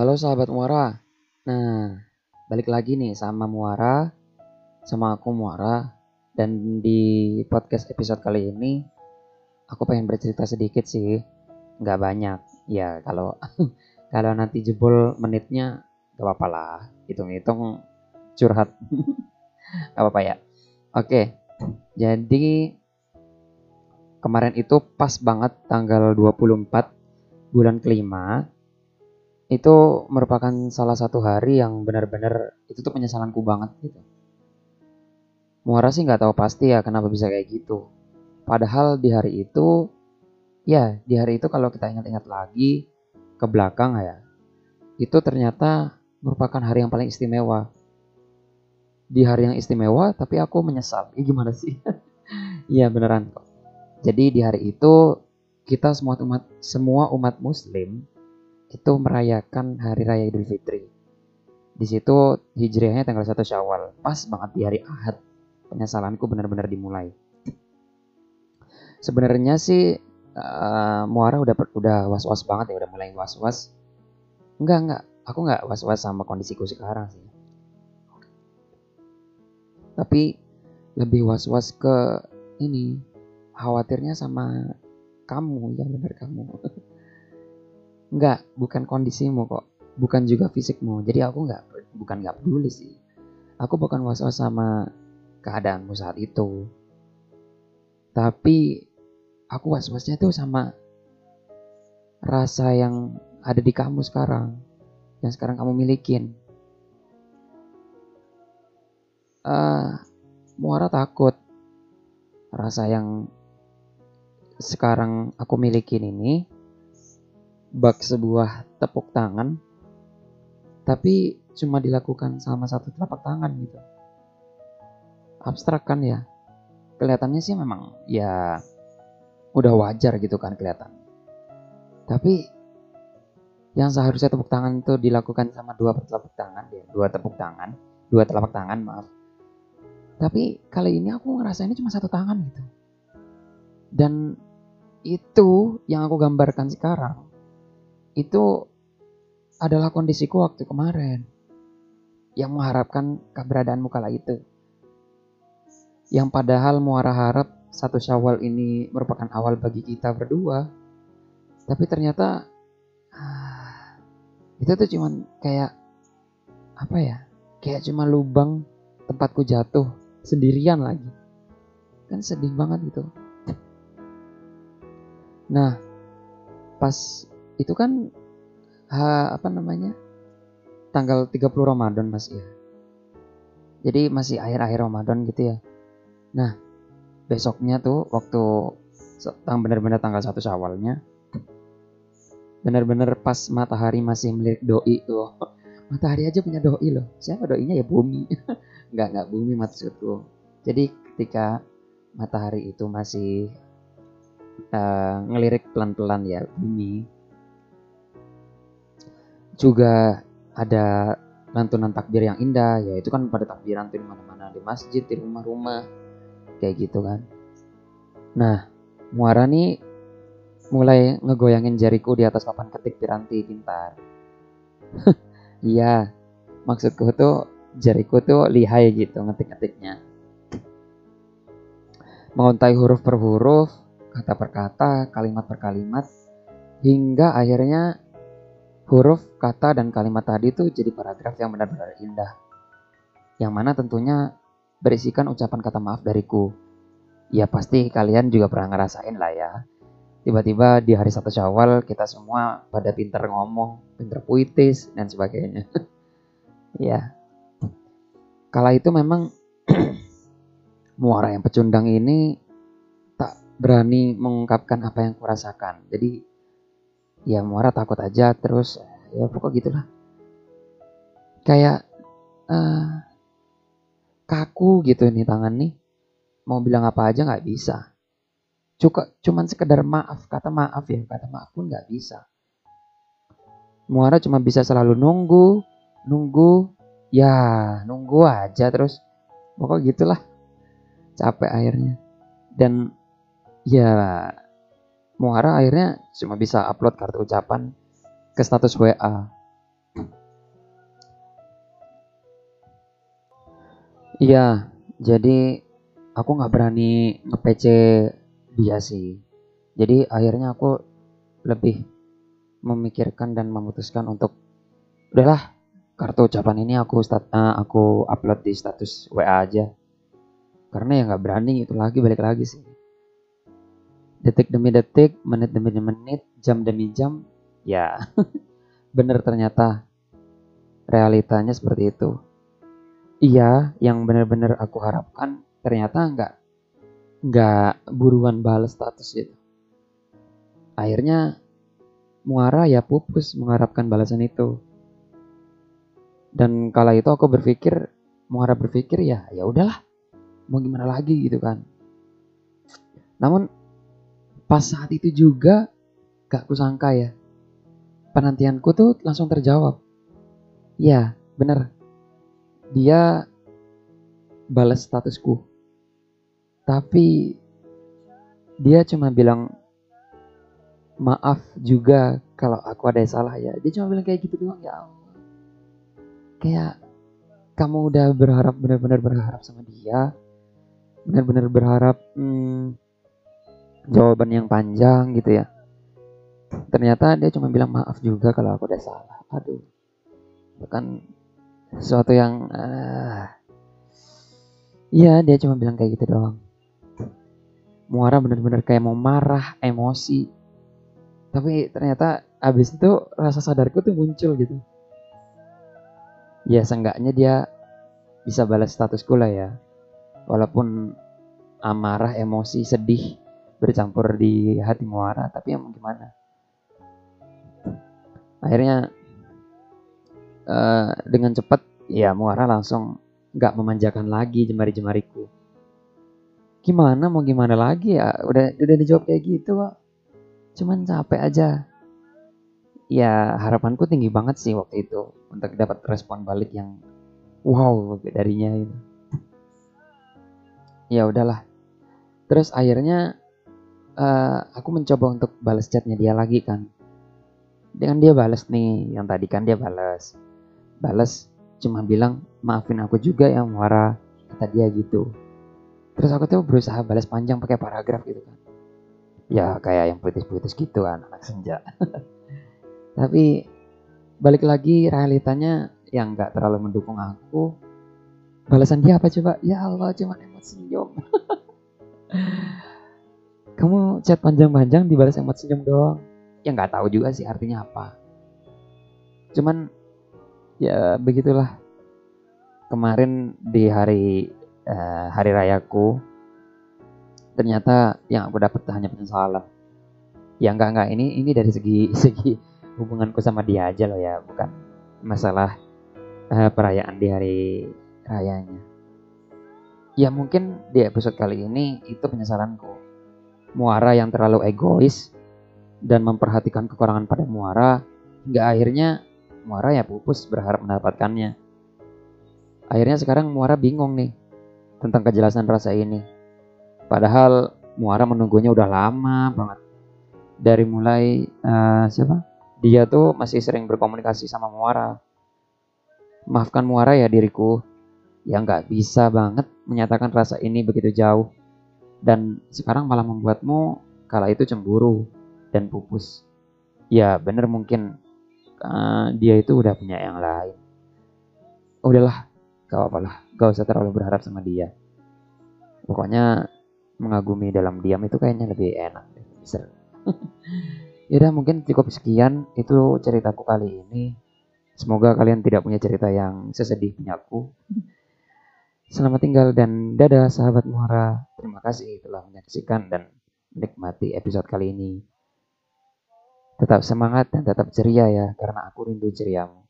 Halo sahabat Muara. Nah, balik lagi nih sama Muara, sama aku Muara. Dan di podcast episode kali ini, aku pengen bercerita sedikit sih, nggak banyak. Ya kalau kalau nanti jebol menitnya, gak apa-apa lah. Hitung-hitung curhat, gak apa-apa ya. Oke, jadi kemarin itu pas banget tanggal 24 bulan kelima itu merupakan salah satu hari yang benar-benar itu tuh penyesalanku banget gitu. Muara sih nggak tahu pasti ya kenapa bisa kayak gitu. Padahal di hari itu, ya di hari itu kalau kita ingat-ingat lagi ke belakang ya, itu ternyata merupakan hari yang paling istimewa. Di hari yang istimewa, tapi aku menyesal. Ini gimana sih? Iya beneran kok. Jadi di hari itu kita semua umat semua umat Muslim itu merayakan hari raya Idul Fitri. Di situ hijriahnya tanggal 1 Syawal, pas banget di hari Ahad. Penyesalanku benar-benar dimulai. Sebenarnya sih uh, Muara udah udah was-was banget ya, udah mulai was-was. Enggak, enggak. Aku enggak was-was sama kondisiku sekarang sih. Tapi lebih was-was ke ini khawatirnya sama kamu ya benar kamu Enggak, bukan kondisimu kok. Bukan juga fisikmu. Jadi aku nggak bukan nggak peduli sih. Aku bukan was-was sama keadaanmu saat itu. Tapi aku was-wasnya tuh sama rasa yang ada di kamu sekarang. Yang sekarang kamu milikin. Uh, Muara takut rasa yang sekarang aku milikin ini bak sebuah tepuk tangan tapi cuma dilakukan sama satu telapak tangan gitu. Abstrak kan ya? Kelihatannya sih memang ya udah wajar gitu kan kelihatan. Tapi yang seharusnya tepuk tangan itu dilakukan sama dua telapak tangan ya dua tepuk tangan dua telapak tangan maaf. Tapi kali ini aku ngerasa ini cuma satu tangan gitu. Dan itu yang aku gambarkan sekarang itu adalah kondisiku waktu kemarin yang mengharapkan keberadaanmu kala itu. Yang padahal muara harap satu syawal ini merupakan awal bagi kita berdua. Tapi ternyata ah, itu tuh cuman kayak apa ya? Kayak cuma lubang tempatku jatuh sendirian lagi. Kan sedih banget gitu. Nah, pas itu kan ha, apa namanya tanggal 30 Ramadan mas ya. Jadi masih akhir-akhir Ramadan gitu ya. Nah besoknya tuh waktu benar-benar tanggal satu Syawalnya benar-benar pas matahari masih melirik doi tuh. Matahari aja punya doi loh. Siapa doinya? Ya bumi. Nggak nggak bumi maksudku jadi ketika matahari itu masih uh, ngelirik pelan-pelan ya bumi juga ada lantunan takbir yang indah ya itu kan pada takbiran tuh di mana-mana di masjid di rumah-rumah kayak gitu kan. Nah muara nih mulai ngegoyangin jariku di atas papan ketik piranti pintar. Iya maksudku tuh jariku tuh lihai gitu ngetik-ngetiknya. Menguntai huruf per huruf kata per kata kalimat per kalimat hingga akhirnya huruf, kata, dan kalimat tadi itu jadi paragraf yang benar-benar indah. Yang mana tentunya berisikan ucapan kata maaf dariku. Ya pasti kalian juga pernah ngerasain lah ya. Tiba-tiba di hari satu syawal kita semua pada pinter ngomong, pinter puitis, dan sebagainya. ya. Kala itu memang muara yang pecundang ini tak berani mengungkapkan apa yang kurasakan. Jadi ya muara takut aja terus ya pokok gitulah. Kayak uh, kaku gitu nih tangan nih. Mau bilang apa aja nggak bisa. Cuka, cuman sekedar maaf kata maaf ya kata maaf pun nggak bisa. Muara cuma bisa selalu nunggu nunggu ya nunggu aja terus. Pokok gitulah. Capek akhirnya. Dan ya Muara akhirnya cuma bisa upload kartu ucapan ke status WA. Iya, jadi aku nggak berani nge-PC dia sih. Jadi akhirnya aku lebih memikirkan dan memutuskan untuk udahlah kartu ucapan ini aku stat uh, aku upload di status WA aja. Karena ya nggak berani itu lagi balik lagi sih. Detik demi detik, menit demi menit, jam demi jam, ya. Bener ternyata realitanya seperti itu. Iya yang benar-benar aku harapkan ternyata nggak nggak buruan balas status gitu. Akhirnya muara ya pupus mengharapkan balasan itu. Dan kala itu aku berpikir muara berpikir ya ya udahlah mau gimana lagi gitu kan. Namun pas saat itu juga gak kusangka ya penantianku tuh langsung terjawab ya bener dia balas statusku. Tapi dia cuma bilang maaf juga kalau aku ada yang salah ya. Dia cuma bilang kayak gitu doang ya. Kayak kamu udah berharap benar-benar berharap sama dia, benar-benar berharap hmm, jawaban yang panjang gitu ya. Ternyata dia cuma bilang maaf juga kalau aku udah salah. Aduh, bahkan sesuatu yang uh, iya dia cuma bilang kayak gitu doang. Muara bener-bener kayak mau marah emosi. Tapi ternyata abis itu rasa sadarku tuh muncul gitu. Ya seenggaknya dia bisa balas statusku lah ya. Walaupun amarah emosi sedih bercampur di hati muara. Tapi yang gimana akhirnya uh, dengan cepat ya Muara langsung nggak memanjakan lagi jemari-jemariku. Gimana mau gimana lagi ya? Udah udah dijawab kayak gitu kok. Cuman capek aja. Ya harapanku tinggi banget sih waktu itu untuk dapat respon balik yang wow darinya itu. Ya udahlah. Terus akhirnya uh, aku mencoba untuk balas chatnya dia lagi kan. Dengan dia balas nih, yang tadi kan dia balas balas cuma bilang maafin aku juga yang muara kata dia gitu. Terus aku tuh berusaha balas panjang pakai paragraf gitu kan. Ya kayak yang puitis-puitis gitu kan anak senja. Tapi balik lagi realitanya yang nggak terlalu mendukung aku balasan dia apa coba? Ya Allah cuma emot senyum. Kamu chat panjang-panjang dibalas emot senyum doang ya nggak tahu juga sih artinya apa. Cuman ya begitulah. Kemarin di hari uh, hari rayaku ternyata yang aku dapat hanya penyesalan. Ya enggak enggak ini ini dari segi segi hubunganku sama dia aja loh ya bukan masalah uh, perayaan di hari rayanya. Ya mungkin di episode kali ini itu penyesalanku. Muara yang terlalu egois dan memperhatikan kekurangan pada muara hingga akhirnya Muara ya pupus berharap mendapatkannya. Akhirnya sekarang Muara bingung nih tentang kejelasan rasa ini. Padahal Muara menunggunya udah lama banget. Dari mulai uh, siapa? Dia tuh masih sering berkomunikasi sama Muara. Maafkan Muara ya diriku yang nggak bisa banget menyatakan rasa ini begitu jauh dan sekarang malah membuatmu kala itu cemburu dan pupus. Ya bener mungkin uh, dia itu udah punya yang lain udahlah gak apa-apa lah gak usah terlalu berharap sama dia pokoknya mengagumi dalam diam itu kayaknya lebih enak seru yaudah mungkin cukup sekian itu ceritaku kali ini semoga kalian tidak punya cerita yang sesedih punya aku Selamat tinggal dan dadah sahabat Muara. Terima kasih telah menyaksikan dan menikmati episode kali ini. Tetap semangat dan tetap ceria ya, karena aku rindu ceriamu.